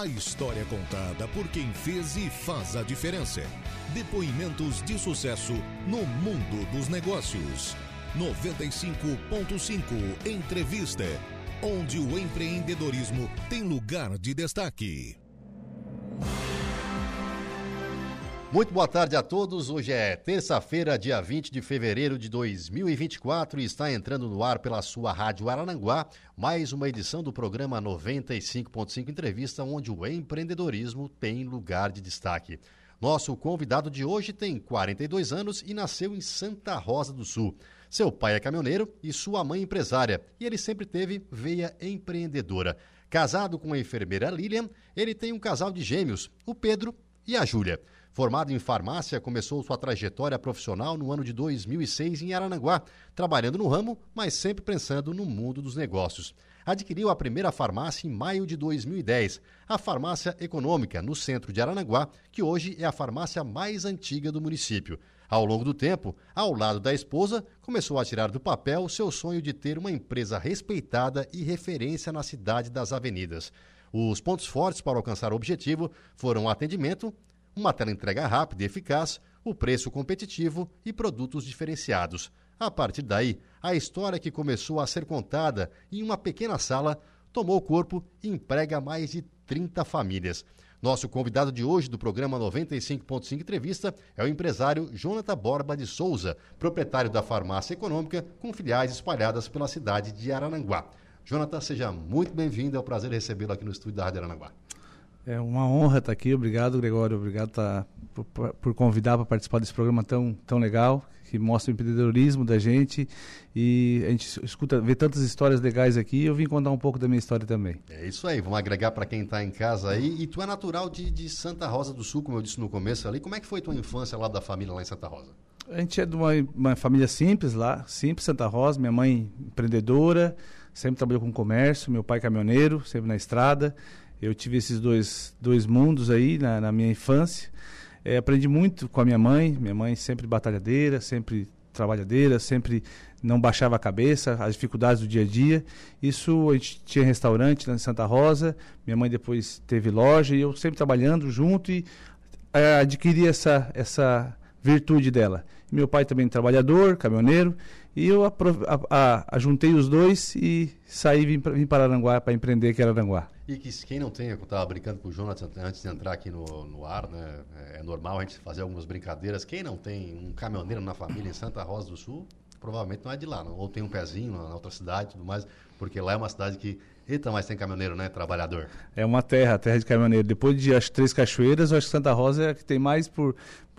A história contada por quem fez e faz a diferença. Depoimentos de sucesso no mundo dos negócios. 95.5 Entrevista, onde o empreendedorismo tem lugar de destaque. Muito boa tarde a todos. Hoje é terça-feira, dia 20 de fevereiro de 2024 e está entrando no ar pela sua Rádio Arananguá mais uma edição do programa 95.5 Entrevista, onde o empreendedorismo tem lugar de destaque. Nosso convidado de hoje tem 42 anos e nasceu em Santa Rosa do Sul. Seu pai é caminhoneiro e sua mãe empresária, e ele sempre teve veia empreendedora. Casado com a enfermeira Lilian, ele tem um casal de gêmeos, o Pedro e a Júlia. Formado em farmácia, começou sua trajetória profissional no ano de 2006 em Arananguá, trabalhando no ramo, mas sempre pensando no mundo dos negócios. Adquiriu a primeira farmácia em maio de 2010, a Farmácia Econômica, no centro de Arananguá, que hoje é a farmácia mais antiga do município. Ao longo do tempo, ao lado da esposa, começou a tirar do papel seu sonho de ter uma empresa respeitada e referência na cidade das avenidas. Os pontos fortes para alcançar o objetivo foram o atendimento, uma tela entrega rápida e eficaz, o preço competitivo e produtos diferenciados. A partir daí, a história que começou a ser contada em uma pequena sala tomou corpo e emprega mais de 30 famílias. Nosso convidado de hoje do programa 95.5 Entrevista é o empresário Jonathan Borba de Souza, proprietário da farmácia econômica com filiais espalhadas pela cidade de Arananguá. Jonathan, seja muito bem-vindo, é um prazer recebê-lo aqui no estúdio da Rádio Arananguá. É uma honra estar aqui. Obrigado, Gregório. Obrigado tá, por, por convidar para participar desse programa tão, tão legal, que mostra o empreendedorismo da gente. E a gente escuta, vê tantas histórias legais aqui. Eu vim contar um pouco da minha história também. É isso aí. Vamos agregar para quem está em casa aí. E tu é natural de, de Santa Rosa do Sul, como eu disse no começo ali. Como é que foi tua infância lá da família lá em Santa Rosa? A gente é de uma, uma família simples lá, simples, Santa Rosa. Minha mãe empreendedora, sempre trabalhou com comércio. Meu pai caminhoneiro, sempre na estrada. Eu tive esses dois, dois mundos aí na, na minha infância. É, aprendi muito com a minha mãe. Minha mãe sempre batalhadeira, sempre trabalhadeira, sempre não baixava a cabeça, as dificuldades do dia a dia. Isso a gente tinha restaurante lá em Santa Rosa. Minha mãe depois teve loja e eu sempre trabalhando junto e é, adquiri essa essa virtude dela. Meu pai também trabalhador, caminhoneiro, e eu a, a, a, juntei os dois e saí vim, vim para Aranguá para empreender aqui em Aranguá. E que quem não tem, eu estava brincando com o Jonathan antes de entrar aqui no, no ar, né? É, é normal a gente fazer algumas brincadeiras. Quem não tem um caminhoneiro na família em Santa Rosa do Sul, provavelmente não é de lá, não. ou tem um pezinho na outra cidade e tudo mais, porque lá é uma cidade que Eita, mas tem caminhoneiro, né? Trabalhador. É uma terra, terra de caminhoneiro. Depois de as Três Cachoeiras, eu acho que Santa Rosa é a que tem mais por,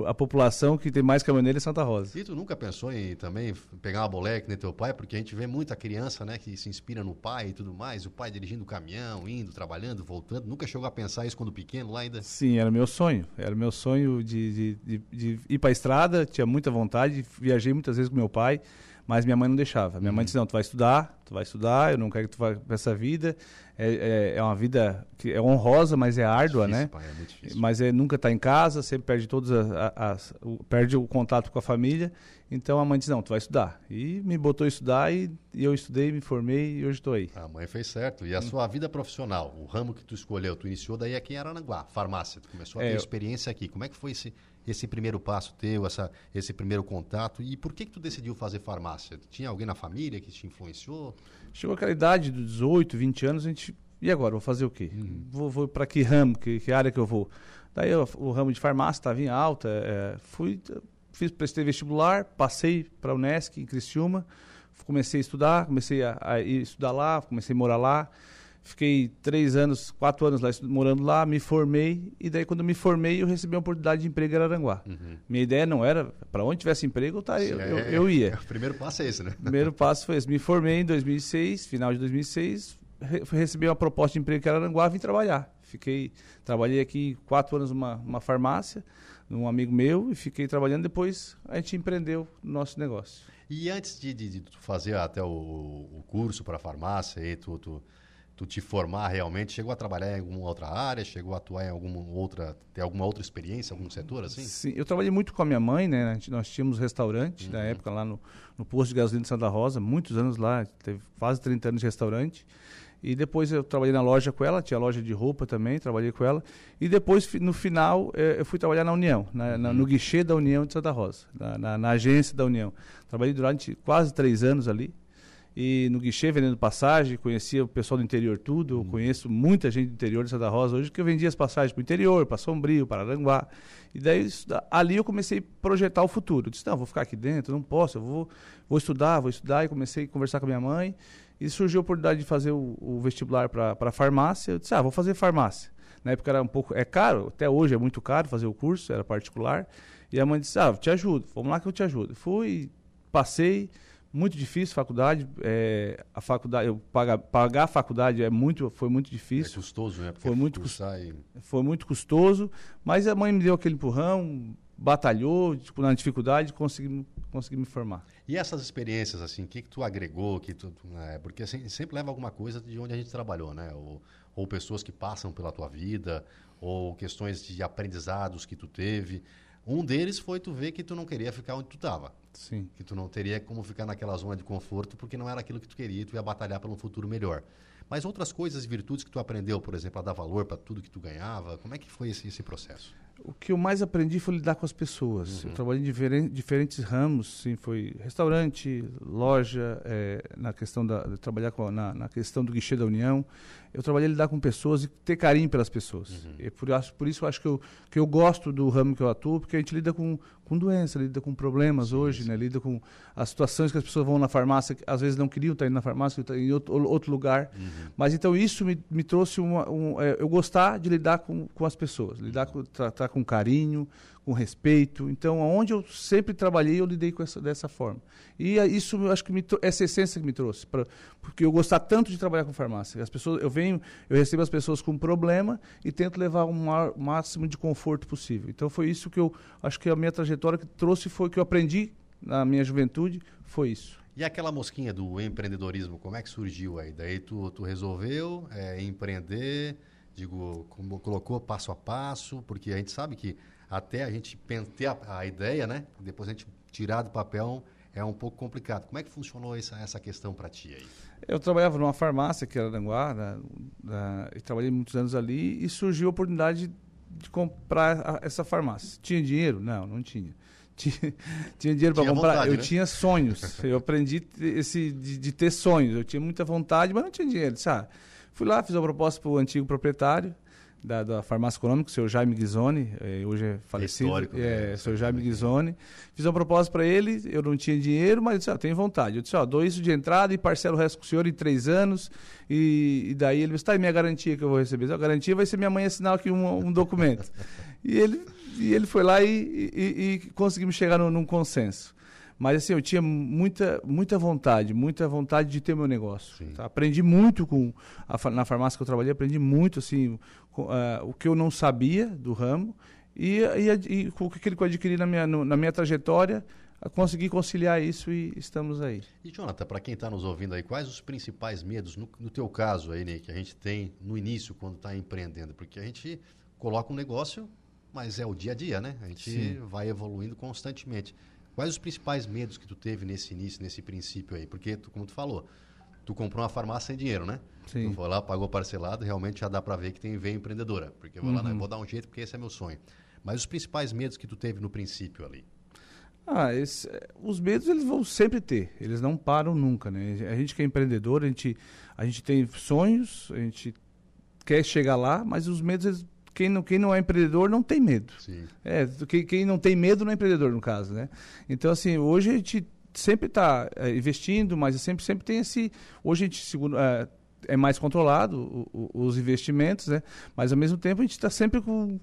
a população que tem mais caminhoneiro é Santa Rosa. E tu nunca pensou em também pegar uma boleia que nem teu pai? Porque a gente vê muita criança, né, que se inspira no pai e tudo mais, o pai dirigindo o caminhão, indo, trabalhando, voltando. Nunca chegou a pensar isso quando pequeno lá ainda? Sim, era meu sonho. Era meu sonho de, de, de, de ir para a estrada, tinha muita vontade, viajei muitas vezes com meu pai. Mas minha mãe não deixava. Minha mãe uhum. disse, não, tu vai estudar, tu vai estudar, eu não quero que tu vá para essa vida. É, é, é, uma vida que é honrosa, mas é árdua, difícil, né? Pai, é muito difícil. Mas é, nunca está em casa, sempre perde todas as, as, o, perde o contato com a família. Então a mãe disse, não, tu vai estudar. E me botou a estudar e, e eu estudei, me formei e hoje estou aí. A mãe fez certo. E a hum. sua vida profissional, o ramo que tu escolheu, tu iniciou daí aqui em Aranaguá, farmácia. Tu começou a ter é, experiência aqui. Como é que foi esse esse primeiro passo teu, essa, esse primeiro contato? E por que que tu decidiu fazer farmácia? Tinha alguém na família que te influenciou? Chegou aquela idade dos 18, 20 anos, a gente... E agora, vou fazer o quê? Uhum. Vou, vou para que ramo, que, que, área que eu vou? Daí eu, o ramo de farmácia estava em alta, é, fui, fiz, prestei vestibular, passei para a Unesc, em Criciúma, comecei a estudar, comecei a, a estudar lá, comecei a morar lá, Fiquei três anos, quatro anos lá morando lá, me formei e daí quando me formei eu recebi uma oportunidade de emprego em Araranguá. Uhum. Minha ideia não era para onde tivesse emprego tá, eu, eu, eu, ia. o primeiro passo é esse, né? O primeiro passo foi esse. Me formei em 2006, final de 2006, re, recebi uma proposta de emprego em Araranguá, vim trabalhar. Fiquei, trabalhei aqui quatro anos numa, numa farmácia, num amigo meu e fiquei trabalhando. Depois a gente empreendeu o nosso negócio. E antes de, de, de fazer até o, o curso para farmácia, e tu, tu tu te formar realmente, chegou a trabalhar em alguma outra área, chegou a atuar em alguma outra, ter alguma outra experiência, algum setor assim? Sim, eu trabalhei muito com a minha mãe, né? Nós tínhamos restaurante uhum. na época lá no, no posto de gasolina de Santa Rosa, muitos anos lá, teve quase 30 anos de restaurante. E depois eu trabalhei na loja com ela, tinha loja de roupa também, trabalhei com ela. E depois, no final, eh, eu fui trabalhar na União, na, na, no guichê da União de Santa Rosa, na, na, na agência da União. Trabalhei durante quase três anos ali e no guichê vendendo passagem, conhecia o pessoal do interior tudo, eu conheço muita gente do interior de Santa Rosa hoje que eu vendia as passagens para o interior, para Sombrio, para Aranguá. E daí ali eu comecei a projetar o futuro. Eu disse, não, vou ficar aqui dentro, não posso, eu vou, vou estudar, vou estudar. E comecei a conversar com a minha mãe e surgiu a oportunidade de fazer o, o vestibular para farmácia. Eu disse, ah, vou fazer farmácia. Na época era um pouco, é caro, até hoje é muito caro fazer o curso, era particular. E a mãe disse, ah, te ajudo, vamos lá que eu te ajudo. Fui, passei, muito difícil faculdade é, a faculdade eu pagar, pagar a faculdade é muito foi muito difícil. é custoso né? Porque foi muito e... foi muito custoso mas a mãe me deu aquele empurrão batalhou tipo, na dificuldade consegui consegui me formar. E essas experiências assim o que que tu agregou que tu é, porque assim, sempre leva alguma coisa de onde a gente trabalhou né? Ou, ou pessoas que passam pela tua vida ou questões de aprendizados que tu teve. Um deles foi tu ver que tu não queria ficar onde tu estava. Sim. Que tu não teria como ficar naquela zona de conforto porque não era aquilo que tu queria tu ia batalhar para um futuro melhor. Mas outras coisas e virtudes que tu aprendeu, por exemplo, a dar valor para tudo que tu ganhava, como é que foi esse, esse processo? O que eu mais aprendi foi lidar com as pessoas. Uhum. Eu trabalhei em diferentes, diferentes ramos, sim, foi restaurante, loja, é, na questão da trabalhar com, na, na, questão do guichê da União. Eu trabalhei lidar com pessoas e ter carinho pelas pessoas. Uhum. E por, por isso eu acho que eu, que eu gosto do ramo que eu atuo, porque a gente lida com, com doença, lida com problemas sim, hoje, sim. né? Lida com as situações que as pessoas vão na farmácia, que às vezes não queriam estar indo na farmácia, estar em outro, outro lugar. Uhum. Mas então isso me, me trouxe uma, um, é, eu gostar de lidar com, com as pessoas, lidar com, tratar com carinho, com respeito. Então, onde eu sempre trabalhei, eu lidei com essa, dessa forma. E isso, eu acho que me, essa essência que me trouxe, pra, porque eu gostar tanto de trabalhar com farmácia. As pessoas, eu venho, eu recebo as pessoas com problema e tento levar o maior, máximo de conforto possível. Então, foi isso que eu acho que a minha trajetória que trouxe foi que eu aprendi na minha juventude, foi isso. E aquela mosquinha do empreendedorismo, como é que surgiu aí? Daí tu, tu resolveu é, empreender, digo, como colocou passo a passo, porque a gente sabe que até a gente ter a, a, ideia, né? Depois a gente tirar do papel é um pouco complicado. Como é que funcionou essa, essa questão para ti aí? Eu trabalhava numa farmácia que era Aranguá, né, e trabalhei muitos anos ali e surgiu a oportunidade de, de comprar a, essa farmácia. Tinha dinheiro? Não, não tinha. Tinha, tinha dinheiro para comprar. Vontade, eu né? tinha sonhos. eu aprendi esse de, de, ter sonhos. Eu tinha muita vontade, mas não tinha dinheiro. Sabe? Fui lá, fiz a proposta para o antigo proprietário da, da farmácia econômica, o seu Jaime Ghisoni, eh, hoje é falecido. Histórico, é, né? seu Jaime Ghisoni. Fiz uma proposta para ele, eu não tinha dinheiro, mas eu disse, ah, tenho vontade. Eu disse, ó, dou isso de entrada e parcelo o resto com o senhor em três anos. E, e daí ele disse, tá, e minha garantia que eu vou receber? A garantia vai ser minha mãe assinar aqui um, um documento. e, ele, e ele foi lá e, e, e conseguimos chegar no, num consenso. Mas assim, eu tinha muita, muita vontade, muita vontade de ter meu negócio. Tá? Aprendi muito com a, na farmácia que eu trabalhei, aprendi muito assim com, uh, o que eu não sabia do ramo e, e, e o que eu adquiri na minha, no, na minha trajetória, consegui conciliar isso e estamos aí. E Jonathan, para quem está nos ouvindo aí, quais os principais medos, no, no teu caso aí, né, que a gente tem no início quando está empreendendo? Porque a gente coloca um negócio, mas é o dia a dia, né? A gente Sim. vai evoluindo constantemente. Quais os principais medos que tu teve nesse início, nesse princípio aí? Porque, tu, como tu falou, tu comprou uma farmácia sem dinheiro, né? Sim. Tu foi lá, pagou parcelado, realmente já dá para ver que tem veio empreendedora. Porque eu vou uhum. lá, vou dar um jeito porque esse é meu sonho. Mas os principais medos que tu teve no princípio ali? Ah, esse, os medos eles vão sempre ter, eles não param nunca, né? A gente que é empreendedor, a gente, a gente tem sonhos, a gente quer chegar lá, mas os medos eles quem não, quem não é empreendedor não tem medo. Sim. É, quem, quem não tem medo não é empreendedor, no caso, né? Então, assim, hoje a gente sempre está é, investindo, mas sempre, sempre tem esse... Hoje a gente, segundo, é, é mais controlado o, o, os investimentos, né? Mas, ao mesmo tempo, a gente está sempre com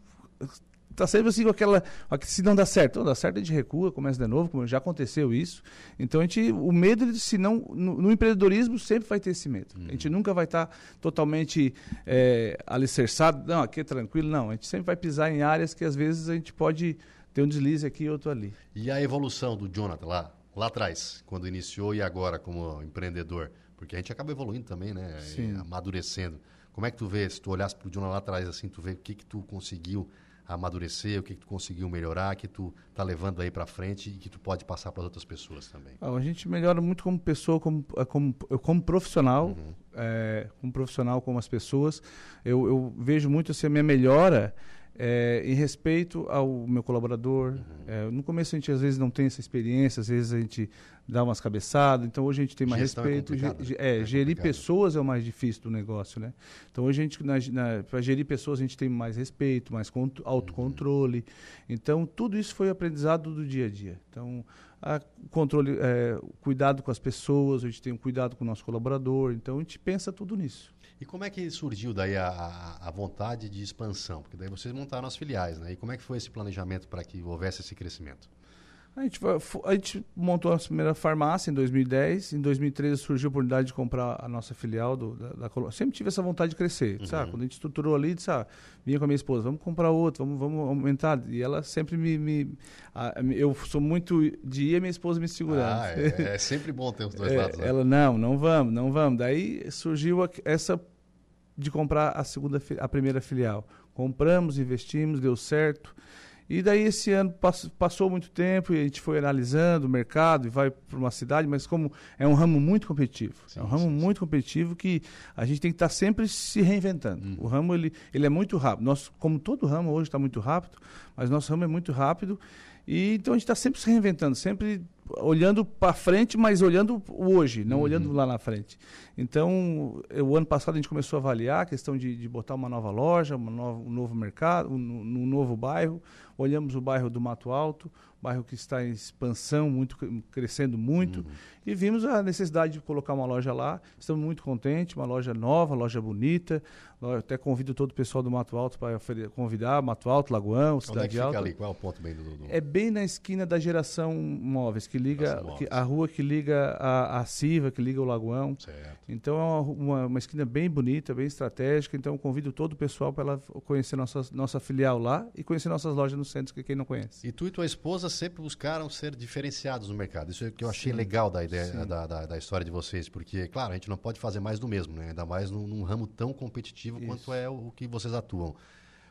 tá sempre assim com aquela. Se não dá certo, não dá certo, a gente recua, começa de novo, como já aconteceu isso. Então a gente. O medo, se não. No, no empreendedorismo sempre vai ter esse medo. Uhum. A gente nunca vai estar tá totalmente é, alicerçado, não, aqui é tranquilo, não. A gente sempre vai pisar em áreas que às vezes a gente pode ter um deslize aqui e outro ali. E a evolução do Jonathan lá, lá atrás, quando iniciou e agora como empreendedor? Porque a gente acaba evoluindo também, né? Sim. amadurecendo. Como é que tu vê, se tu olhasse para o Jonathan lá atrás, assim, tu vê o que, que tu conseguiu amadurecer, o que, que tu conseguiu melhorar, que tu tá levando aí para frente e que tu pode passar para outras pessoas também? Ah, a gente melhora muito como pessoa, como, eh, como, como profissional, uhum. é, como profissional, como as pessoas. Eu, eu vejo muito assim, a minha melhora é, em respeito ao meu colaborador. Uhum. É, no começo a gente às vezes não tem essa experiência, às vezes a gente dá umas cabeçadas, então hoje a gente tem mais Gestão é respeito. É, é, é gerir pessoas é o mais difícil do negócio, né? Então hoje a gente, para gerir pessoas, a gente tem mais respeito, mais autocontrole. Uhum. Então tudo isso foi aprendizado do dia a dia. Então, a controle, é, cuidado com as pessoas, a gente tem um cuidado com o nosso colaborador, então a gente pensa tudo nisso. E como é que surgiu daí a, a, vontade de expansão? Porque daí vocês montaram as filiais, né? E como é que foi esse planejamento para que houvesse esse crescimento? A gente, a gente, montou a primeira farmácia em 2010. Em 2013 surgiu a oportunidade de comprar a nossa filial do, da, da Sempre tive essa vontade de crescer. Uhum. Sabe? Quando a gente estruturou ali, disse, ah, vinha com a minha esposa, vamos comprar outro, vamos, vamos aumentar. E ela sempre me. me a, eu sou muito de ir e minha esposa me segurando. Ah, é, é sempre bom ter os dois é, lados. Né? Ela, não, não vamos, não vamos. Daí surgiu a, essa de comprar a segunda a primeira filial. Compramos, investimos, deu certo. E daí esse ano passou muito tempo e a gente foi analisando o mercado e vai para uma cidade, mas como é um ramo muito competitivo, sim, é um ramo sim, muito sim. competitivo que a gente tem que estar sempre se reinventando. Uhum. O ramo ele, ele é muito rápido. Nós, como todo ramo hoje está muito rápido, mas nosso ramo é muito rápido e então a gente está sempre se reinventando, sempre olhando para frente, mas olhando hoje, não uhum. olhando lá na frente. Então, o ano passado a gente começou a avaliar a questão de, de botar uma nova loja, uma nova, um novo mercado, um, um novo bairro. Olhamos o bairro do Mato Alto, bairro que está em expansão, muito crescendo muito, uhum. E vimos a necessidade de colocar uma loja lá. Estamos muito contentes, uma loja nova, loja bonita. Eu até convido todo o pessoal do Mato Alto para convidar, Mato Alto, Lagoão, Cidade Onde é que Alta. ali? Qual é o ponto bem do, do... É bem na esquina da Geração Móveis, que liga que, a rua que liga a, a Siva, que liga o Lagoão. Certo. Então é uma, uma, uma, esquina bem bonita, bem estratégica. Então convido todo o pessoal para conhecer nossa, nossa filial lá e conhecer nossas lojas no centro, que quem não conhece. E tu e tua esposa sempre buscaram ser diferenciados no mercado. Isso é o que eu achei Sim. legal da ideia da, da, da, história de vocês, porque, claro, a gente não pode fazer mais do mesmo, né? ainda mais num, num ramo tão competitivo Isso. quanto é o, o que vocês atuam.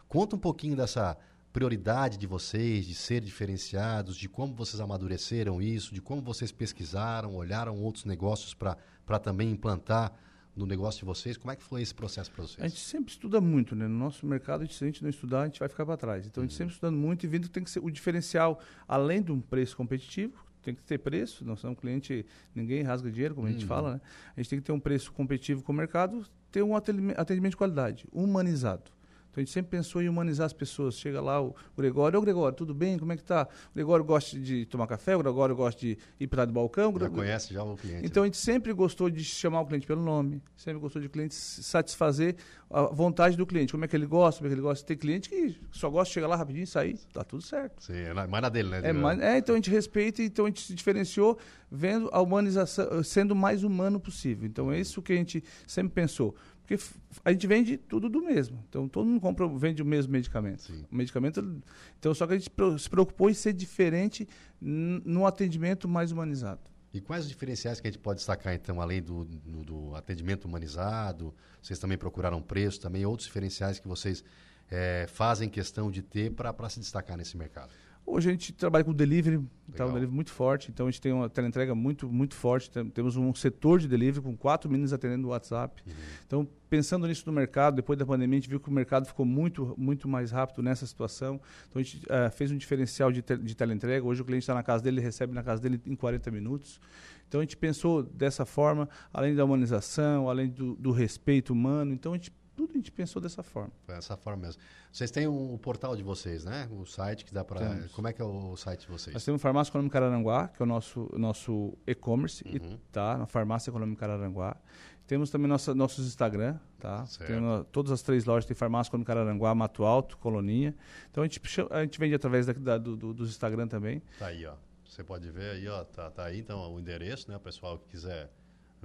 Conta um pouquinho dessa prioridade de vocês, de ser diferenciados, de como vocês amadureceram isso, de como vocês pesquisaram, olharam outros negócios para também implantar no negócio de vocês. Como é que foi esse processo para vocês? A gente sempre estuda muito, né? No nosso mercado, se a gente não estudar, a gente vai ficar para trás. Então, a gente uhum. sempre estudando muito e vendo que tem que ser o diferencial, além de um preço competitivo, tem que ter preço, nós somos um cliente, ninguém rasga dinheiro, como a gente uhum. fala, né? A gente tem que ter um preço competitivo com o mercado, ter um atendimento de qualidade, humanizado. Então a gente sempre pensou em humanizar as pessoas. Chega lá o, o Gregório, ô Gregório, tudo bem? Como é que tá? O Gregório gosta de tomar café, o Gregório gosta de ir para do balcão. Já conhece já o cliente. Então a gente sempre gostou de chamar o cliente pelo nome, sempre gostou de cliente satisfazer a vontade do cliente. Como é que ele gosta, como é que ele gosta. Tem cliente que só gosta de chegar lá rapidinho e sair, tá tudo certo. Sim, é mais na dele, né? É, mais, é, então a gente respeita, então a gente se diferenciou vendo a humanização, sendo o mais humano possível. Então é isso que a gente sempre pensou. Porque a gente vende tudo do mesmo. Então todo mundo compra, vende o mesmo medicamento. Sim. O medicamento. Então só que a gente se preocupou em ser diferente no atendimento mais humanizado. E quais os diferenciais que a gente pode destacar, então, além do, do, do atendimento humanizado? Vocês também procuraram preço, também outros diferenciais que vocês é, fazem questão de ter para se destacar nesse mercado? Hoje a gente trabalha com delivery, tá um delivery muito forte, então a gente tem uma entrega muito, muito forte. Temos um setor de delivery com quatro meninos atendendo o WhatsApp. Uhum. Então, pensando nisso no mercado, depois da pandemia, a gente viu que o mercado ficou muito, muito mais rápido nessa situação. Então, a gente uh, fez um diferencial de, te, de teleentrega. Hoje o cliente está na casa dele, ele recebe na casa dele em 40 minutos. Então, a gente pensou dessa forma, além da humanização, além do, do respeito humano. Então, a gente tudo a gente pensou dessa forma. Dessa forma mesmo. Vocês têm o um, portal de vocês, né? O site que dá para. Como é que é o site de vocês? Nós temos Farmácia Econômica Araranguá, que é o nosso, nosso e-commerce, uhum. tá? Na Farmácia Econômica Araranguá. Temos também nossa, nossos Instagram, tá? Temos, todas as três lojas tem Farmácia Econômica Araranguá, Mato Alto, Coloninha. Então a gente, a gente vende através da, da, do, do, dos Instagram também. Tá aí, ó. Você pode ver aí, ó. Tá, tá aí então o endereço, né? O pessoal que quiser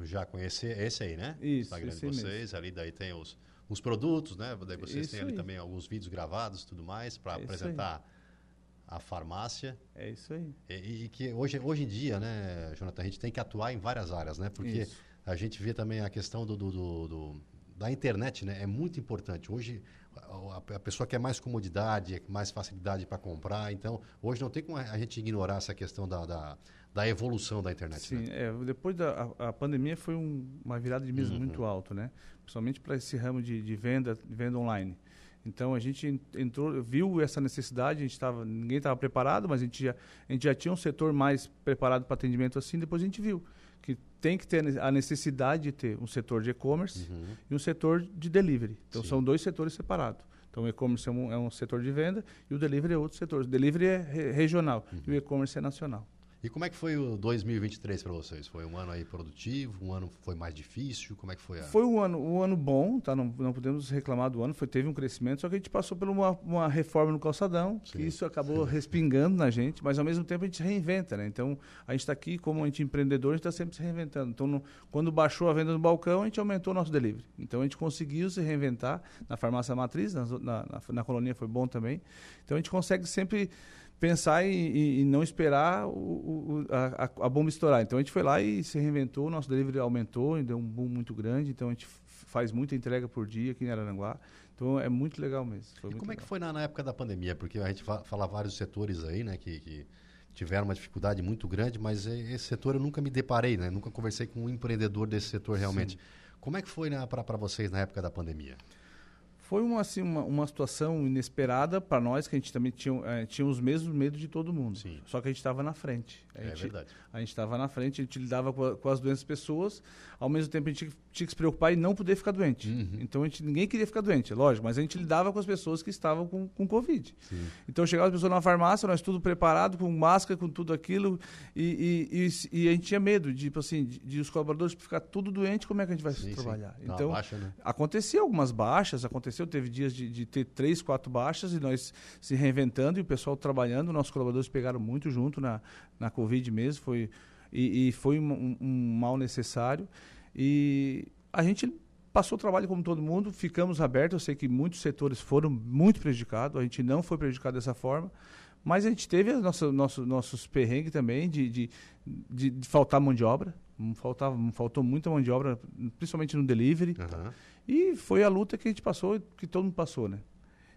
já conhecer esse aí, né? Isso. Instagram de vocês. Mesmo. Ali daí tem os os produtos, né? Daí vocês isso têm ali aí. também alguns vídeos gravados e tudo mais para é apresentar a farmácia. É isso aí. E, e, que hoje, hoje em dia, né, Jonathan, a gente tem que atuar em várias áreas, né? Porque isso. a gente vê também a questão do, do, do, do da internet, né? É muito importante. Hoje a, a pessoa quer mais comodidade, mais facilidade para comprar. Então, hoje não tem como a gente ignorar essa questão da, da, da evolução da internet. Sim, né? é, depois da a, a pandemia foi um, uma virada de mesa uhum. muito alto, né? Principalmente para esse ramo de, de venda, de venda online. Então a gente entrou, viu essa necessidade, a gente tava, ninguém estava preparado, mas a gente, já, a gente já tinha um setor mais preparado para atendimento assim, depois a gente viu que tem que ter a necessidade de ter um setor de e-commerce uhum. e um setor de delivery. Então Sim. são dois setores separados. Então o e-commerce é, um, é um, setor de venda e o delivery é outro setor. O delivery é re regional uhum. e o e-commerce é nacional. E como é que foi o 2023 para vocês? Foi um ano aí produtivo? Um ano foi mais difícil? Como é que foi? A... Foi um ano, um ano bom, tá? Não, não podemos reclamar do ano. Foi teve um crescimento, só que a gente passou por uma, uma reforma no calçadão, Sim. que isso acabou respingando na gente, mas ao mesmo tempo a gente reinventa, né? Então a gente está aqui como a gente empreendedor, a gente está sempre se reinventando. Então no, quando baixou a venda no balcão, a gente aumentou o nosso delivery. Então a gente conseguiu se reinventar na farmácia matriz, na, na, na, na colônia foi bom também. Então a gente consegue sempre pensar e, não esperar o, o, a, a, bomba estourar. Então a gente foi lá e se reinventou, nosso delivery aumentou, e deu um boom muito grande, então a gente faz muita entrega por dia aqui em Araranguá. Então é muito legal mesmo. e como legal. é que foi na, na, época da pandemia? Porque a gente fala, fala vários setores aí, né, que, que, tiveram uma dificuldade muito grande, mas esse setor eu nunca me deparei, né? Nunca conversei com um empreendedor desse setor realmente. Sim. Como é que foi para vocês na época da pandemia? Foi uma, assim, uma, uma situação inesperada para nós, que a gente também tinha, é, tinha os mesmos medos de todo mundo. Sim. Só que a gente estava na frente. A é gente, verdade. A gente estava na frente, a gente lidava com, a, com, as doenças pessoas, ao mesmo tempo a gente tinha, que se preocupar em não poder ficar doente. Uhum. Então a gente, ninguém queria ficar doente, lógico, mas a gente lidava com as pessoas que estavam com, com Covid. Sim. Então chegava as pessoas na farmácia, nós tudo preparado, com máscara, com tudo aquilo, e, e, e, e a gente tinha medo de, tipo assim, de, de, os colaboradores ficar tudo doente, como é que a gente vai sim, trabalhar? Então, baixa, né? aconteceu algumas baixas, aconteceu, teve dias de de ter três, quatro baixas e nós se reinventando e o pessoal trabalhando. Nossos colaboradores pegaram muito junto na, na Covid mesmo, foi, e, e foi um, um, mal necessário. E a gente passou o trabalho como todo mundo, ficamos abertos. Eu sei que muitos setores foram muito prejudicados, a gente não foi prejudicado dessa forma. Mas a gente teve nosso, nosso, nossos perrengues também de, de, de, de faltar mão de obra. Faltava, faltou muita mão de obra, principalmente no delivery. Uhum. E foi a luta que a gente passou, que todo mundo passou, né?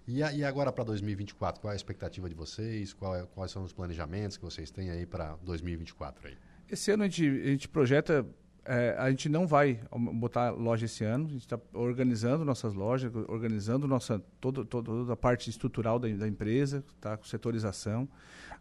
E, a, e agora para 2024, qual é a expectativa de vocês? Qual é, quais são os planejamentos que vocês têm aí para 2024 aí? Esse ano a gente, a gente projeta é, a gente não vai botar loja esse ano, a gente está organizando nossas lojas, organizando nossa, todo, toda a parte estrutural da, da empresa, tá, com setorização.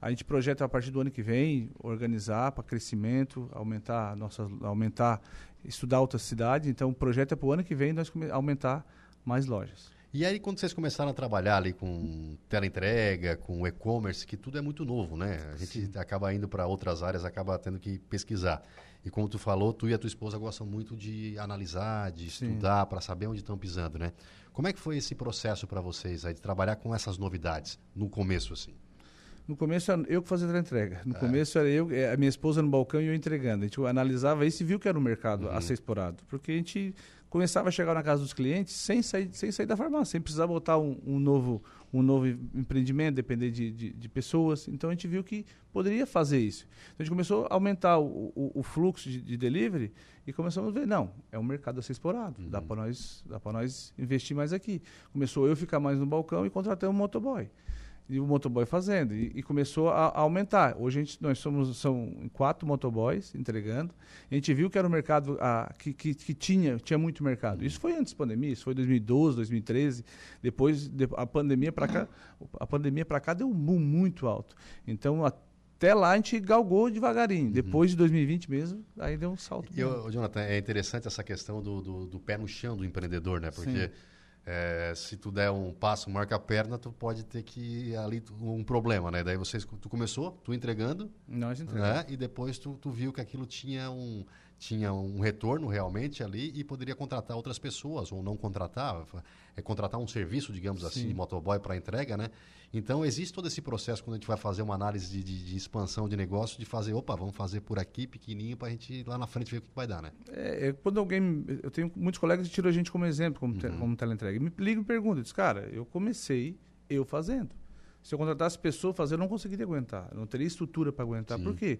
A gente projeta a partir do ano que vem organizar para crescimento, aumentar nossas, aumentar, estudar outras cidades. Então, o projeto é para o ano que vem nós aumentar mais lojas. E aí, quando vocês começaram a trabalhar ali com teleentrega, com e-commerce, que tudo é muito novo, né? A gente Sim. acaba indo para outras áreas, acaba tendo que pesquisar. E como tu falou, tu e a tua esposa gostam muito de analisar, de estudar, para saber onde estão pisando, né? Como é que foi esse processo para vocês aí, de trabalhar com essas novidades, no começo, assim? No começo eu que fazia a entrega. No é. começo era eu, é, a minha esposa no balcão e eu entregando. A gente analisava isso e viu que era um mercado uhum. a ser explorado. Porque a gente começava a chegar na casa dos clientes sem sair, sem sair da farmácia, sem precisar botar um, um novo, um novo empreendimento, depender de, de, de, pessoas. Então a gente viu que poderia fazer isso. Então a gente começou a aumentar o, o, o fluxo de, de, delivery e começamos a ver, não, é um mercado a ser explorado, uhum. dá para nós, dá nós investir mais aqui. Começou eu ficar mais no balcão e contratar um motoboy e o motoboy fazendo. E, e começou a, a, aumentar. Hoje a gente, nós somos são quatro motoboys entregando. A gente viu que era um mercado a, que, que, que, tinha, tinha muito mercado. Isso foi antes da pandemia, isso foi 2012, 2013. Depois de, a pandemia para cá, a pandemia para cá deu um boom muito alto. Então até lá a gente galgou devagarinho. Uhum. Depois de 2020 mesmo, aí deu um salto. E, Jonathan, é interessante essa questão do, do, do, pé no chão do empreendedor, né? Porque Sim é, se tu der um passo, marca a perna, tu pode ter que ali um problema, né? Daí vocês, tu começou, tu entregando, nós entregamos, né? E depois tu, tu viu que aquilo tinha um tinha um retorno realmente ali e poderia contratar outras pessoas ou não contratar, é contratar um serviço, digamos assim, Sim. assim, de motoboy para entrega, né? Então, existe todo esse processo quando a gente vai fazer uma análise de, de, de expansão de negócio, de fazer, opa, vamos fazer por aqui, pequenininho, para a gente lá na frente ver o que, vai dar, né? É, é, quando alguém... Eu tenho muitos colegas que tiram a gente como exemplo, como, te, uhum. como teleentrega. Me liga e pergunta, diz, cara, eu comecei eu fazendo. Se eu contratasse pessoa fazer, eu não conseguiria aguentar. Eu não teria estrutura para aguentar. Sim. Por quê?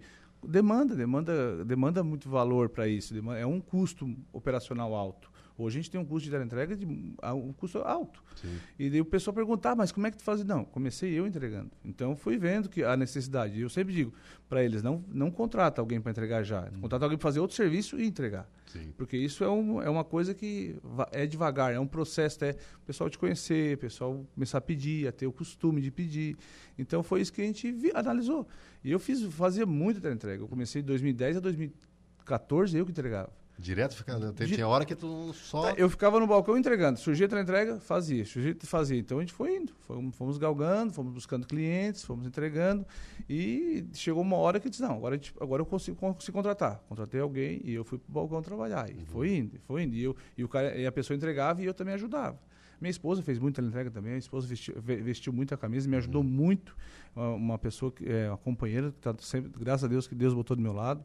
Demanda, demanda, demanda muito valor para isso. é um custo operacional alto Hoje a gente tem um custo de entrega de um custo alto. Sim. E daí o pessoal perguntar, ah, mas como é que tu faz? Não, comecei eu entregando. Então fui vendo que a necessidade. Eu sempre digo para eles, não, não contrata alguém para entregar já. Hum. Contrata alguém para fazer outro serviço e entregar. Sim. Porque isso é, um, é uma coisa que é devagar, é um processo até o pessoal te conhecer, o pessoal começar a pedir, a ter o costume de pedir. Então foi isso que a gente vi, analisou. E eu fiz, fazia muito entrega. Eu comecei de 2010 a 2014, eu que entregava. Direto ficando. Tinha hora que tu só. Tá, eu ficava no balcão entregando. Surgia a entrega, fazia. Surgia fazia. Então a gente foi indo. Fomos, fomos galgando, fomos buscando clientes, fomos entregando. E chegou uma hora que eu disse: não, agora, gente, agora eu consigo, consigo contratar. Contratei alguém e eu fui pro balcão trabalhar. E uhum. foi indo, foi indo. E, eu, e, o cara, e a pessoa entregava e eu também ajudava. Minha esposa fez muita entrega também. A esposa vestiu, vestiu muito a camisa, me ajudou uhum. muito. Uma pessoa, que, é, uma companheira, que está sempre, graças a Deus, que Deus botou do meu lado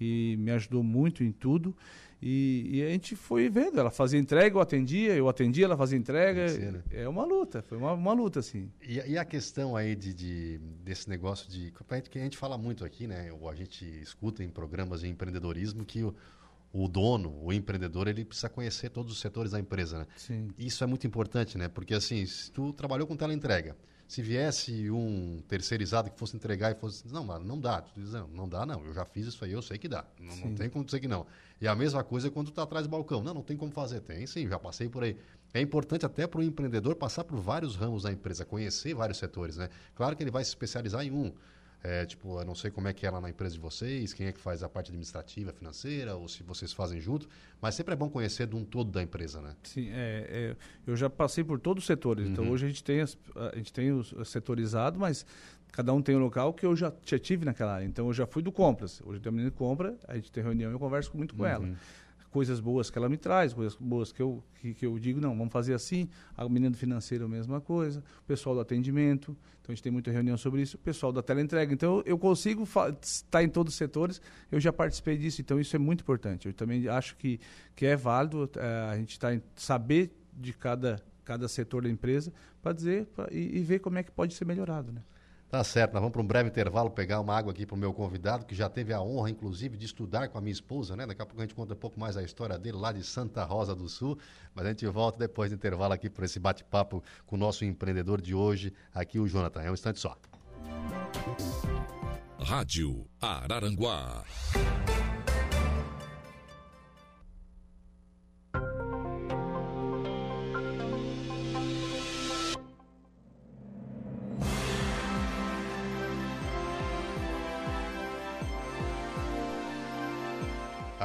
que me ajudou muito em tudo. E, e, a gente foi vendo, ela fazia entrega, eu atendia, eu atendia, ela fazia entrega. Ser, né? É uma luta, foi uma, uma luta, assim. E, e, a questão aí de, de, desse negócio de. que a gente fala muito aqui, né? Ou a gente escuta em programas de empreendedorismo que o, o dono, o empreendedor, ele precisa conhecer todos os setores da empresa, né? Sim. Isso é muito importante, né? Porque assim, se tu trabalhou com teleentrega, entrega se viesse um terceirizado que fosse entregar e fosse. Não, mas não dá. Tu diz, não, não dá, não. Eu já fiz isso aí, eu sei que dá. Não, não tem como dizer que não. E a mesma coisa quando tu está atrás do balcão. Não, não tem como fazer. Tem sim, já passei por aí. É importante até para o empreendedor passar por vários ramos da empresa, conhecer vários setores, né? Claro que ele vai se especializar em um. É, tipo, eu não sei como é que é lá na empresa de vocês, quem é que faz a parte administrativa, financeira, ou se vocês fazem junto, mas sempre é bom conhecer de um todo da empresa, né? Sim, é, é eu já passei por todos os setores, então uhum. então hoje a gente tem, as, a gente tem os setorizado, mas cada um tem um local que eu já, já tive naquela área, então eu já fui do compras, hoje tem uma menina de compra, a gente tem reunião e eu converso muito com uhum. ela coisas boas que ela me traz, coisas boas que eu, que, que, eu digo, não, vamos fazer assim. A menina do financeiro, a mesma coisa. O pessoal do atendimento, então a gente tem muita reunião sobre isso. O pessoal da teleentrega. Então eu consigo estar em todos os setores, eu já participei disso, então isso é muito importante. Eu também acho que, que é válido é, a gente tá em, saber de cada, cada setor da empresa para dizer pra, e, e ver como é que pode ser melhorado, né? Tá certo, nós vamos para um breve intervalo pegar uma água aqui para o meu convidado, que já teve a honra, inclusive, de estudar com a minha esposa, né? Daqui a pouco a gente conta um pouco mais a história dele lá de Santa Rosa do Sul. Mas a gente volta depois do intervalo aqui para esse bate-papo com o nosso empreendedor de hoje, aqui o Jonathan. É um instante só. Rádio Araranguá.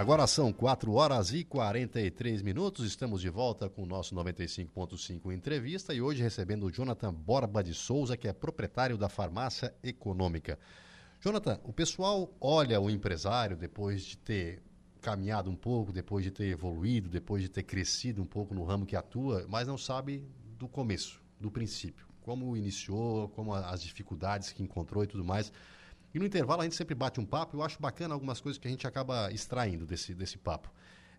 Agora são 4 horas e 43 minutos. Estamos de volta com o nosso 95.5 entrevista e hoje recebendo o Jonathan Borba de Souza, que é proprietário da Farmácia Econômica. Jonathan, o pessoal olha o empresário depois de ter caminhado um pouco, depois de ter evoluído, depois de ter crescido um pouco no ramo que atua, mas não sabe do começo, do princípio, como iniciou, como as dificuldades que encontrou e tudo mais. E no intervalo a gente sempre bate um papo. Eu acho bacana algumas coisas que a gente acaba extraindo desse, desse papo.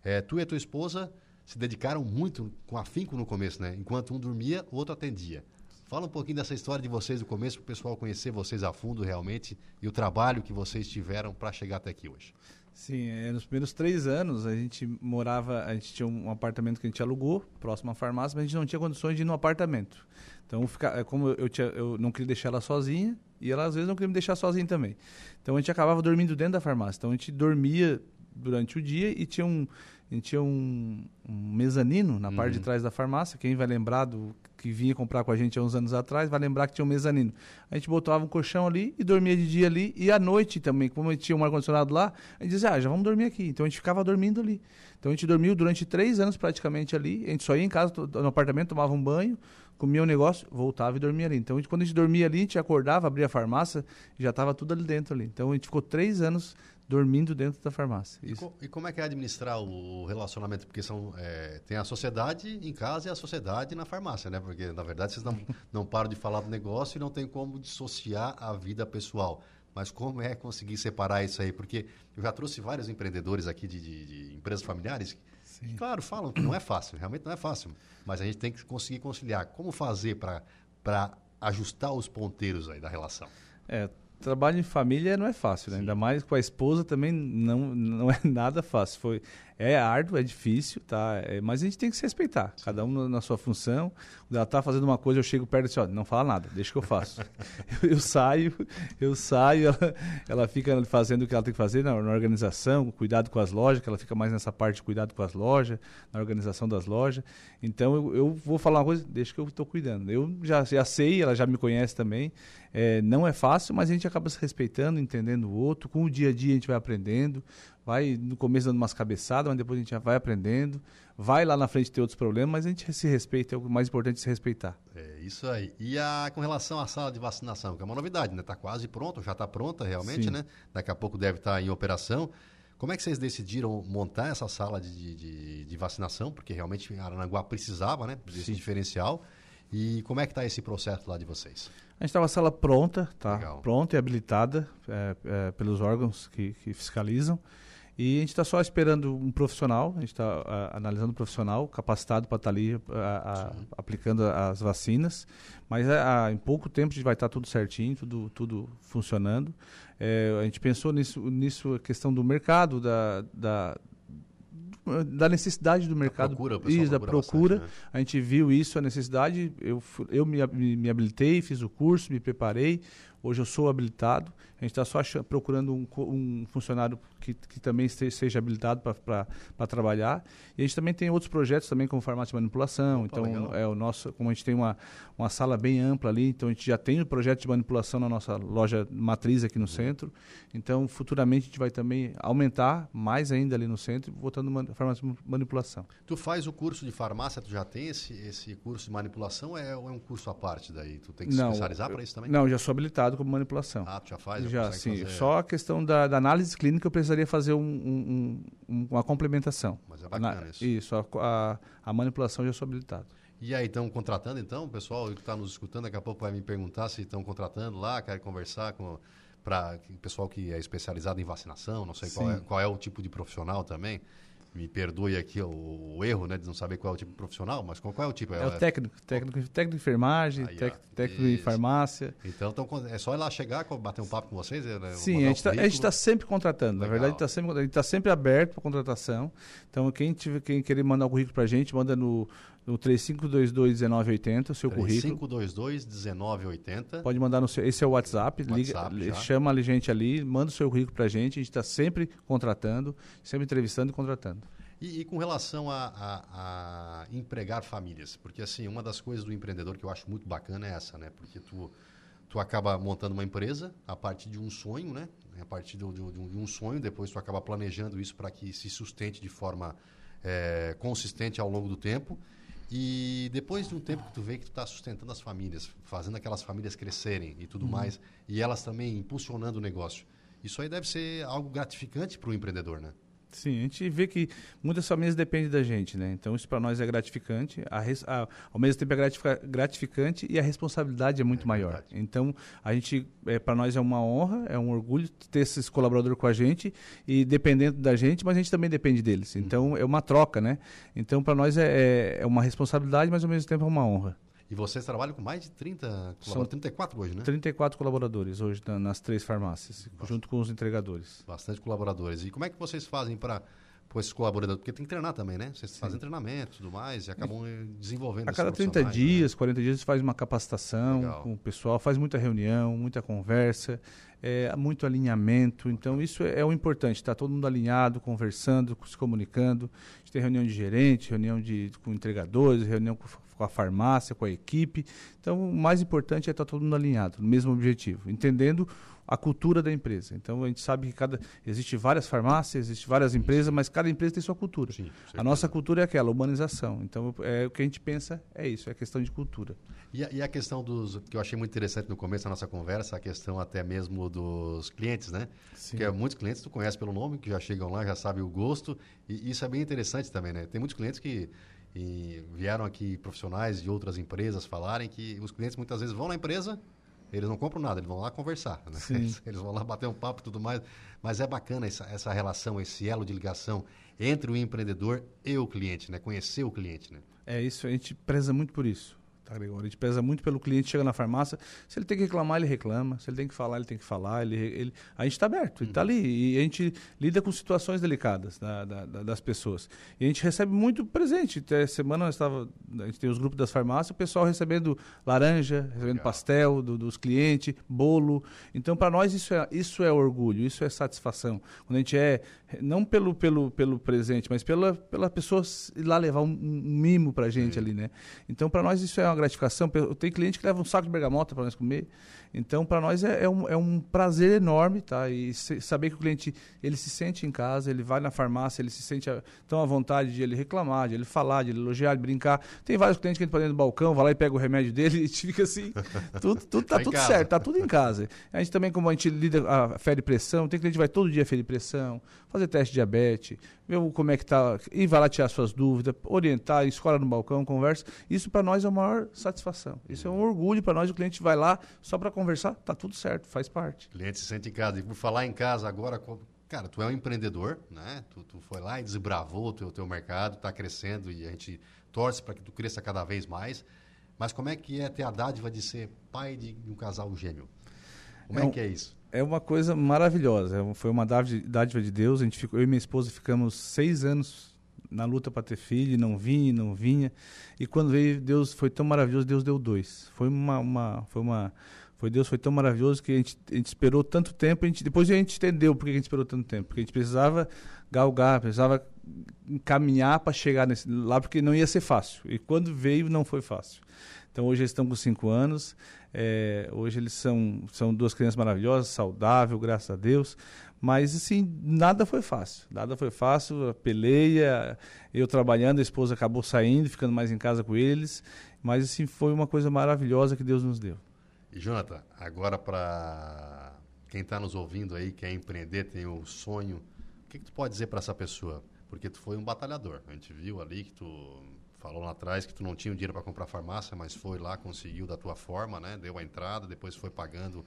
É, tu e a tua esposa se dedicaram muito com afinco no começo, né? Enquanto um dormia, o outro atendia. Fala um pouquinho dessa história de vocês no começo, para o pessoal conhecer vocês a fundo realmente e o trabalho que vocês tiveram para chegar até aqui hoje. Sim, é, nos primeiros três anos a gente morava, a gente tinha um apartamento que a gente alugou, próximo à farmácia, mas a gente não tinha condições de ir no apartamento. Então, fica, é como eu, tinha, eu não queria deixar ela sozinha, e ela às vezes não queria me deixar sozinha também. Então a gente acabava dormindo dentro da farmácia. Então a gente dormia durante o dia e tinha um, a gente tinha um, um mezanino na uhum. parte de uhum. trás da farmácia. Quem vai lembrar do que vinha comprar com a gente há uns anos atrás, vai lembrar que tinha um mezanino. A gente botava um colchão ali e dormia de dia ali. E à noite também, como a gente tinha um ar-condicionado lá, a gente dizia, ah, já vamos dormir aqui. Então a gente ficava dormindo ali. Então a gente dormiu durante três anos praticamente ali. A gente só ia em casa, no apartamento, tomava um banho, comia um negócio, voltava e dormia ali. Então, a gente, quando a gente dormia ali, a gente acordava, abria a farmácia, já estava tudo ali dentro ali. Então, a gente ficou três anos dormindo dentro da farmácia. E, co e, como é que é administrar o relacionamento? Porque são, é, tem a sociedade em casa e a sociedade na farmácia, né? Porque, na verdade, vocês não, não param de falar do negócio e não tem como dissociar a vida pessoal. Mas como é conseguir separar isso aí? Porque eu já trouxe vários empreendedores aqui de, de, de empresas familiares Sim. Claro, falam que não é fácil, realmente não é fácil. Mas a gente tem que conseguir conciliar. Como fazer para ajustar os ponteiros aí da relação? É, trabalho em família não é fácil, né? ainda mais com a esposa também não, não é nada fácil. Foi, é árduo, é difícil, tá? É, mas a gente tem que se respeitar, cada um na sua função. Ela tá fazendo uma coisa, eu chego perto e digo, ó, não fala nada, deixa que eu faço. eu, eu, saio, eu saio, ela, ela fica fazendo o que ela tem que fazer na, na, organização, cuidado com as lojas, que ela fica mais nessa parte de cuidado com as lojas, na organização das lojas. Então eu, eu vou falar uma coisa, deixa que eu estou cuidando. Eu já, já sei, ela já me conhece também. É, não é fácil, mas a gente acaba se respeitando, entendendo o outro. Com o dia a dia a gente vai aprendendo vai no começo dando umas cabeçadas, mas depois a gente já vai aprendendo, vai lá na frente ter outros problemas, mas a gente se respeita, é o mais importante se respeitar. É isso aí. E a, com relação à sala de vacinação, que é uma novidade, né? Está quase pronto, já está pronta realmente, Sim. né? Daqui a pouco deve estar tá em operação. Como é que vocês decidiram montar essa sala de, de, de vacinação? Porque realmente Arananguá precisava, né? Desse Sim. diferencial. E como é que está esse processo lá de vocês? A gente está com a sala pronta, tá? Legal. Pronta e habilitada é, é, pelos órgãos que, que fiscalizam. E a gente está só esperando um profissional, a gente está analisando um profissional capacitado para estar tá ali a, a, aplicando as vacinas. Mas a, em pouco tempo a gente vai estar tá tudo certinho, tudo, tudo funcionando. É, a gente pensou nisso, nisso, a questão do mercado, da, da da necessidade do mercado. Da procura, isso, da procura. Bastante, né? A gente viu isso, a necessidade. Eu, eu me, me, habilitei, fiz o curso, me preparei. Hoje eu sou habilitado. A gente está só procurando um, um funcionário que, que também seja habilitado para trabalhar. E a gente também tem outros projetos também, como farmácia de manipulação. Opa, então, legal. é o nosso, como a gente tem uma, uma sala bem ampla ali, então a gente já tem o um projeto de manipulação na nossa loja matriz aqui no uhum. centro. Então, futuramente a gente vai também aumentar mais ainda ali no centro, voltando a farmácia de manipulação. Tu faz o curso de farmácia, tu já tem esse, esse curso de manipulação é, ou é um curso à parte daí? Tu tem que se especializar para isso também? Não, já sou habilitado como manipulação. Ah, tu já faz? Já, sim. Fazer... Só a questão da, da, análise clínica eu precisaria fazer um, um, um, uma complementação. Mas é bacana Na, isso. Isso, a, a, a manipulação já sou habilitado. E aí, estão contratando então? O pessoal que está nos escutando daqui a pouco vai me perguntar se estão contratando lá, quer conversar com para o pessoal que é especializado em vacinação, não sei qual é, qual é, o tipo de profissional também me perdoe aqui o, o, erro, né, de não saber qual é o tipo profissional, mas qual, qual é o tipo? É, é o técnico, técnico, técnico de enfermagem, Aí, tec, técnico de farmácia. Então, então, é só ir lá chegar, bater um papo com vocês? Né, Sim, a gente está tá sempre contratando. Legal. Na verdade, tá sempre, a gente está sempre aberto para contratação. Então, quem, tiver, quem querer mandar o currículo para a gente, manda no no 3522-1980, o seu 3522 currículo. 3522-1980. Pode mandar no seu. Esse é o WhatsApp. WhatsApp liga, chama a gente ali, manda o seu currículo para a gente. A gente está sempre contratando, sempre entrevistando e contratando. E, e com relação a, a, a, empregar famílias, porque assim, uma das coisas do empreendedor que eu acho muito bacana é essa, né? Porque tu, tu acaba montando uma empresa a partir de um sonho, né? A partir de, de, de um sonho, depois tu acaba planejando isso para que se sustente de forma é, consistente ao longo do tempo. E depois de um tempo que tu vê que tu está sustentando as famílias, fazendo aquelas famílias crescerem e tudo uhum. mais, e elas também impulsionando o negócio, isso aí deve ser algo gratificante para o empreendedor, né? Sim, a gente vê que muitas famílias dependem da gente, né? Então isso para nós é gratificante, a, a, ao mesmo tempo é gratificante e a responsabilidade é muito é maior. Verdade. Então a gente, é, para nós é uma honra, é um orgulho ter esses colaboradores com a gente e dependendo da gente, mas a gente também depende deles. Então uhum. é uma troca, né? Então para nós é, é, é uma responsabilidade, mas ao mesmo tempo é uma honra. E vocês trabalham com mais de 30 colaboradores, 34 hoje, né? 34 colaboradores hoje nas três farmácias, Bastante. junto com os entregadores. Bastante colaboradores. E como é que vocês fazem para com esses colaboradores? Porque tem que treinar também, né? Vocês Sim. fazem treinamento e tudo mais e acabam é. desenvolvendo A cada 30 né? dias, né? 40 dias, a gente faz uma capacitação Legal. com o pessoal, faz muita reunião, muita conversa, é, muito alinhamento. Então, isso é, é o importante, está todo mundo alinhado, conversando, se comunicando. A gente tem reunião de gerente, reunião de, com entregadores, reunião com com a farmácia, com a equipe. Então, o mais importante é estar todo mundo alinhado, no mesmo objetivo, entendendo a cultura da empresa. Então, a gente sabe que cada existe várias farmácias, existe várias empresas, mas cada empresa tem sua cultura. Sim, a nossa cultura é aquela, humanização. Então, é, o que a gente pensa é isso, é questão de cultura. E a, e a, questão dos, que eu achei muito interessante no começo da nossa conversa, a questão até mesmo dos clientes, né? Sim. Porque muitos clientes tu conhece pelo nome, que já chegam lá, já sabem o gosto, e isso é bem interessante também, né? Tem muitos clientes que e vieram aqui profissionais de outras empresas falarem que os clientes muitas vezes vão na empresa, eles não compram nada, eles vão lá conversar. Né? Eles, eles, vão lá bater um papo e tudo mais. Mas é bacana essa, essa relação, esse elo de ligação entre o empreendedor e o cliente, né? Conhecer o cliente, né? É isso, a gente preza muito por isso tá? A gente pesa muito pelo cliente, chega na farmácia, se ele tem que reclamar, ele reclama, se ele tem que falar, ele tem que falar, ele, ele a gente está aberto, ele está ali, e a gente lida com situações delicadas da, da, da, das pessoas. E a gente recebe muito presente, até semana nós estava, a gente tem os grupos das farmácias, o pessoal recebendo laranja, recebendo Legal. pastel do, dos clientes, bolo, então para nós isso é, isso é orgulho, isso é satisfação, quando a gente é, não pelo, pelo, pelo presente, mas pela, pela pessoa ir lá levar um, um mimo para a gente ali, né? Então para nós isso é gratificação. Tem cliente que leva um saco de bergamota para nós comer. Então, para nós é, é, um, é um prazer enorme, tá? E se, saber que o cliente ele se sente em casa, ele vai na farmácia, ele se sente a, tão à vontade de ele reclamar, de ele falar, de ele elogiar, de brincar. Tem vários clientes que entram dentro do balcão, vai lá e pega o remédio dele e fica assim, tudo, tudo tá, tá tudo casa. certo, tá tudo em casa. A gente também, como a gente lida a fé de pressão, tem cliente que vai todo dia ferir pressão, fazer teste de diabetes, ver como é que tá, e vai lá tirar suas dúvidas, orientar, escola no balcão, conversa. Isso para nós é a maior satisfação. Isso é um orgulho para nós, o cliente vai lá só para conversar, tá tudo certo, faz parte. O cliente se sente em casa. E por falar em casa agora, cara, tu é um empreendedor, né? Tu, tu foi lá e desbravou o teu, teu mercado, está crescendo e a gente torce para que tu cresça cada vez mais. Mas como é que é ter a dádiva de ser pai de um casal gêmeo? Como é, é que é isso? É uma coisa maravilhosa. É foi uma dádiva de Deus. A gente ficou, eu e minha esposa ficamos seis anos na luta para ter filho, não vinha, não vinha. E quando veio, Deus foi tão maravilhoso, Deus deu dois. Foi uma, uma foi uma, foi Deus foi tão maravilhoso que a gente, a gente esperou tanto tempo. A gente, depois a gente entendeu por que a gente esperou tanto tempo, porque a gente precisava galgar, precisava caminhar para chegar nesse, lá, porque não ia ser fácil. E quando veio, não foi fácil. Então hoje eles estão com cinco anos. É, hoje eles são, são duas crianças maravilhosas, saudáveis, graças a Deus. Mas, assim, nada foi fácil. Nada foi fácil. A peleia, eu trabalhando, a esposa acabou saindo, ficando mais em casa com eles. Mas, assim, foi uma coisa maravilhosa que Deus nos deu. E, Jonathan, agora para quem está nos ouvindo aí, quer empreender, tem o sonho, o que, que tu pode dizer para essa pessoa? Porque tu foi um batalhador. A gente viu ali que tu falou lá atrás que tu não tinha dinheiro para comprar farmácia, mas foi lá, conseguiu da tua forma, né? Deu a entrada, depois foi pagando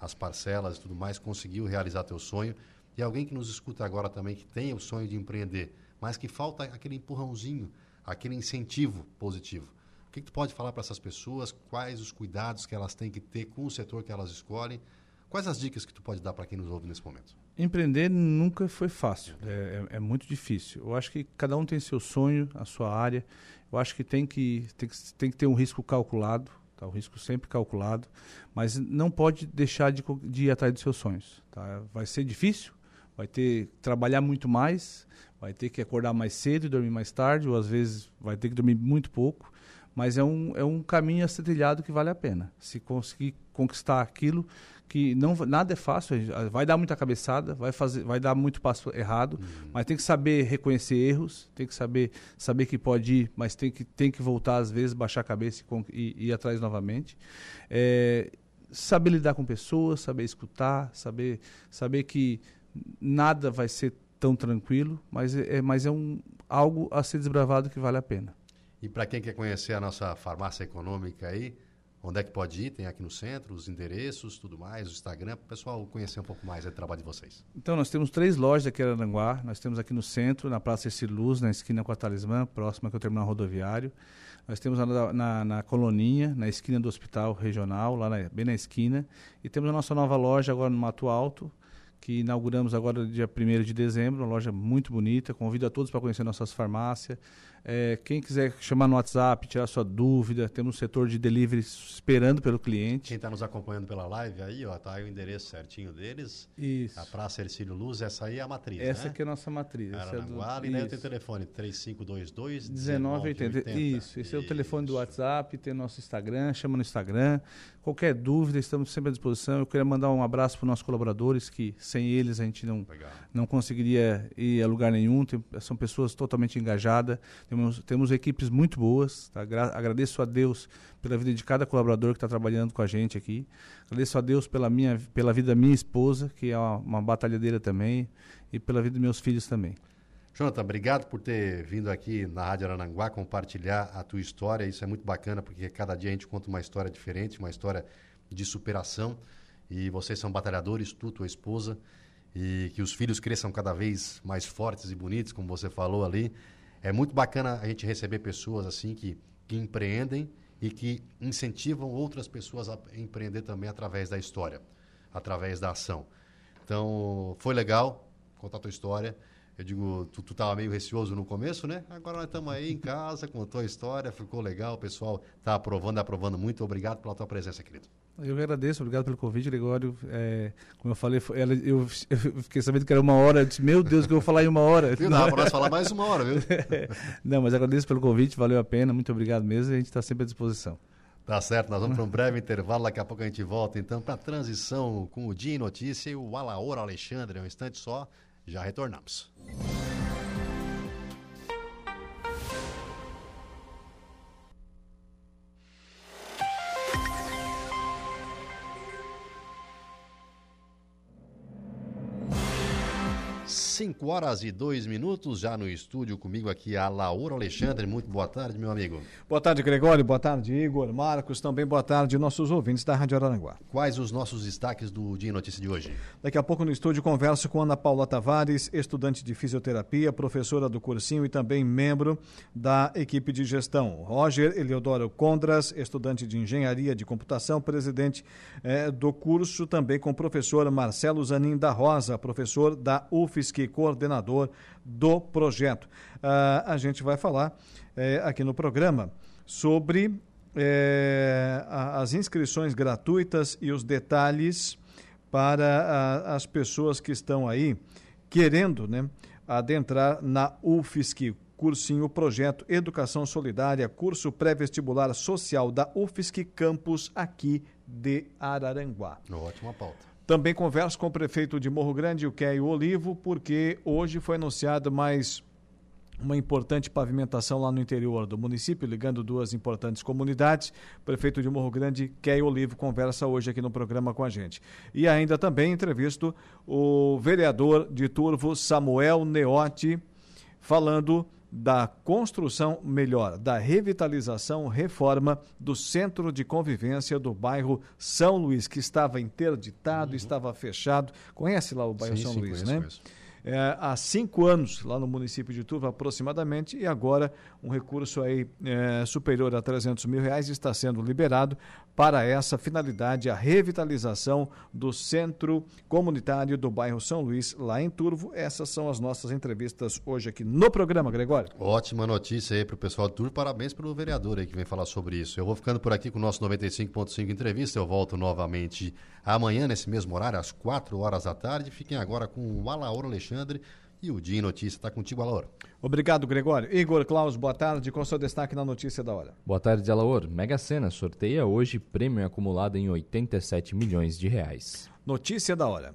as parcelas e tudo mais, conseguiu realizar teu sonho. E alguém que nos escuta agora também que tem o sonho de empreender, mas que falta aquele empurrãozinho, aquele incentivo positivo. O que, que tu pode falar para essas pessoas? Quais os cuidados que elas têm que ter com o setor que elas escolhem? Quais as dicas que tu pode dar para quem nos ouve nesse momento? Empreender nunca foi fácil, é, é, é, muito difícil. Eu acho que cada um tem seu sonho, a sua área. Eu acho que tem que, tem que, tem que ter um risco calculado, tá? o risco sempre calculado, mas não pode deixar de, de ir atrás dos seus sonhos. Tá? Vai ser difícil, vai ter que trabalhar muito mais, vai ter que acordar mais cedo e dormir mais tarde, ou às vezes vai ter que dormir muito pouco, mas é um, é um caminho a ser trilhado que vale a pena. Se conseguir conquistar aquilo que não nada é fácil, vai dar muita cabeçada, vai fazer, vai dar muito passo errado, uhum. mas tem que saber reconhecer erros, tem que saber saber que pode ir, mas tem que tem que voltar às vezes, baixar a cabeça e, e ir atrás novamente. É, saber lidar com pessoas, saber escutar, saber saber que nada vai ser tão tranquilo, mas é, é mas é um algo a ser desbravado que vale a pena. E para quem quer conhecer a nossa farmácia econômica aí, Onde é que pode ir? Tem aqui no centro, os endereços, tudo mais, o Instagram, para o pessoal conhecer um pouco mais do trabalho de vocês. Então, nós temos três lojas aqui em Aranguá. Nós temos aqui no centro, na Praça Ercílio Luz, na esquina com a Talismã, próxima que é o terminal rodoviário. Nós temos na, na, na, Coloninha, na esquina do Hospital Regional, lá na, bem na esquina. E temos a nossa nova loja agora no Mato Alto, que inauguramos agora dia 1 de dezembro, uma loja muito bonita. Convido a todos para conhecer nossas farmácias. É, quem quiser chamar no WhatsApp, tirar sua dúvida, temos um setor de delivery esperando pelo cliente. Quem está nos acompanhando pela live aí, ó, tá aí o endereço certinho deles. Isso. A Praça Ercílio Luz, essa aí é a matriz, Essa né? aqui é a nossa matriz. Aranaguá, é e né, tem telefone 3522 1980. Isso, esse Isso. é o telefone do WhatsApp, tem nosso Instagram, chama no Instagram. Qualquer dúvida, estamos sempre à disposição. Eu queria mandar um abraço para os nossos colaboradores, que sem eles a gente não, não conseguiria ir a lugar nenhum. Tem, são pessoas totalmente engajadas. Temos, temos equipes muito boas. Tá? Agradeço a Deus pela vida de cada colaborador que está trabalhando com a gente aqui. Agradeço a Deus pela, minha, pela vida da minha esposa, que é uma, uma batalhadeira também, e pela vida dos meus filhos também. Jonathan, obrigado por ter vindo aqui na Rádio Arananguá compartilhar a tua história. Isso é muito bacana porque cada dia a gente conta uma história diferente, uma história de superação. E vocês são batalhadores, tu, tua esposa, e que os filhos cresçam cada vez mais fortes e bonitos, como você falou ali. É muito bacana a gente receber pessoas assim que, que empreendem e que incentivam outras pessoas a empreender também através da história, através da ação. Então, foi legal contar a tua história. Eu digo, tu, tu tava meio receoso no começo, né? Agora nós estamos aí em casa, contou a história, ficou legal, o pessoal está aprovando, aprovando. Muito obrigado pela tua presença, querido. Eu que agradeço, obrigado pelo convite, Gregório. É, como eu falei, ela, eu, eu, fiquei sabendo que era uma hora, eu disse, meu Deus, que eu vou falar em uma hora. Viu, dá para nós falar mais uma hora, viu? Não, mas agradeço pelo convite, valeu a pena, muito obrigado mesmo, e a gente está sempre à disposição. Tá certo, nós vamos para um breve intervalo, daqui a pouco a gente volta então para a transição com o Dia em Notícia e o Alaor Alexandre, um instante só, já retornamos. 5 horas e 2 minutos, já no estúdio comigo aqui a Laura Alexandre. Muito boa tarde, meu amigo. Boa tarde, Gregório. Boa tarde, Igor, Marcos. Também boa tarde, nossos ouvintes da Rádio Araranguá. Quais os nossos destaques do Dia Notícia de hoje? Daqui a pouco no estúdio converso com Ana Paula Tavares, estudante de fisioterapia, professora do cursinho e também membro da equipe de gestão. Roger Eleodoro Condras, estudante de engenharia de computação, presidente eh, do curso, também com o professor Marcelo Zanin da Rosa, professor da UFSC coordenador do projeto. Uh, a gente vai falar eh, aqui no programa sobre eh, as inscrições gratuitas e os detalhes para a, as pessoas que estão aí querendo né, adentrar na UFSC. Cursinho Projeto Educação Solidária, curso pré-vestibular social da UFSC Campus aqui de Araranguá. Ótima pauta. Também converso com o prefeito de Morro Grande, o Keio Olivo, porque hoje foi anunciado mais uma importante pavimentação lá no interior do município, ligando duas importantes comunidades. O prefeito de Morro Grande, Keio Olivo, conversa hoje aqui no programa com a gente. E ainda também entrevisto o vereador de Turvo, Samuel Neotti, falando da construção melhor, da revitalização, reforma do centro de convivência do bairro São Luís, que estava interditado, uhum. estava fechado. Conhece lá o bairro sim, São sim, Luís, conheço, né? Conheço é, há cinco anos lá no município de Turva aproximadamente e agora um recurso aí é, superior a 300 mil reais está sendo liberado para essa finalidade, a revitalização do centro comunitário do bairro São Luís, lá em Turvo. Essas são as nossas entrevistas hoje aqui no programa, Gregório. Ótima notícia aí para o pessoal do Turvo, parabéns pelo vereador aí que vem falar sobre isso. Eu vou ficando por aqui com o nosso 95.5 entrevista, eu volto novamente amanhã nesse mesmo horário, às 4 horas da tarde. Fiquem agora com o Alexandre Alexandre. E o Dia Notícia está contigo, Alaor. Obrigado, Gregório. Igor Klaus, boa tarde. Qual o seu destaque na notícia da hora? Boa tarde, Alaor. Mega Sena sorteia hoje prêmio acumulado em 87 milhões de reais. Notícia da hora.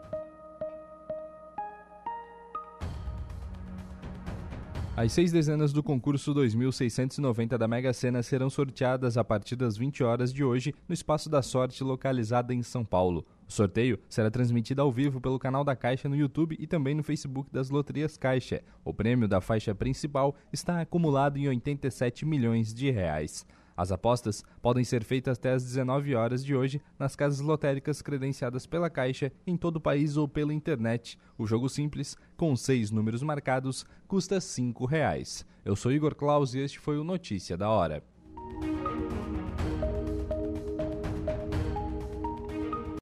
As seis dezenas do concurso 2690 da Mega Sena serão sorteadas a partir das 20 horas de hoje no Espaço da Sorte, localizado em São Paulo. O sorteio será transmitido ao vivo pelo canal da Caixa no YouTube e também no Facebook das Loterias Caixa. O prêmio da faixa principal está acumulado em 87 milhões de reais. As apostas podem ser feitas até às 19 horas de hoje nas casas lotéricas credenciadas pela Caixa em todo o país ou pela internet. O jogo simples, com seis números marcados, custa R$ reais. Eu sou Igor Claus e este foi o Notícia da Hora.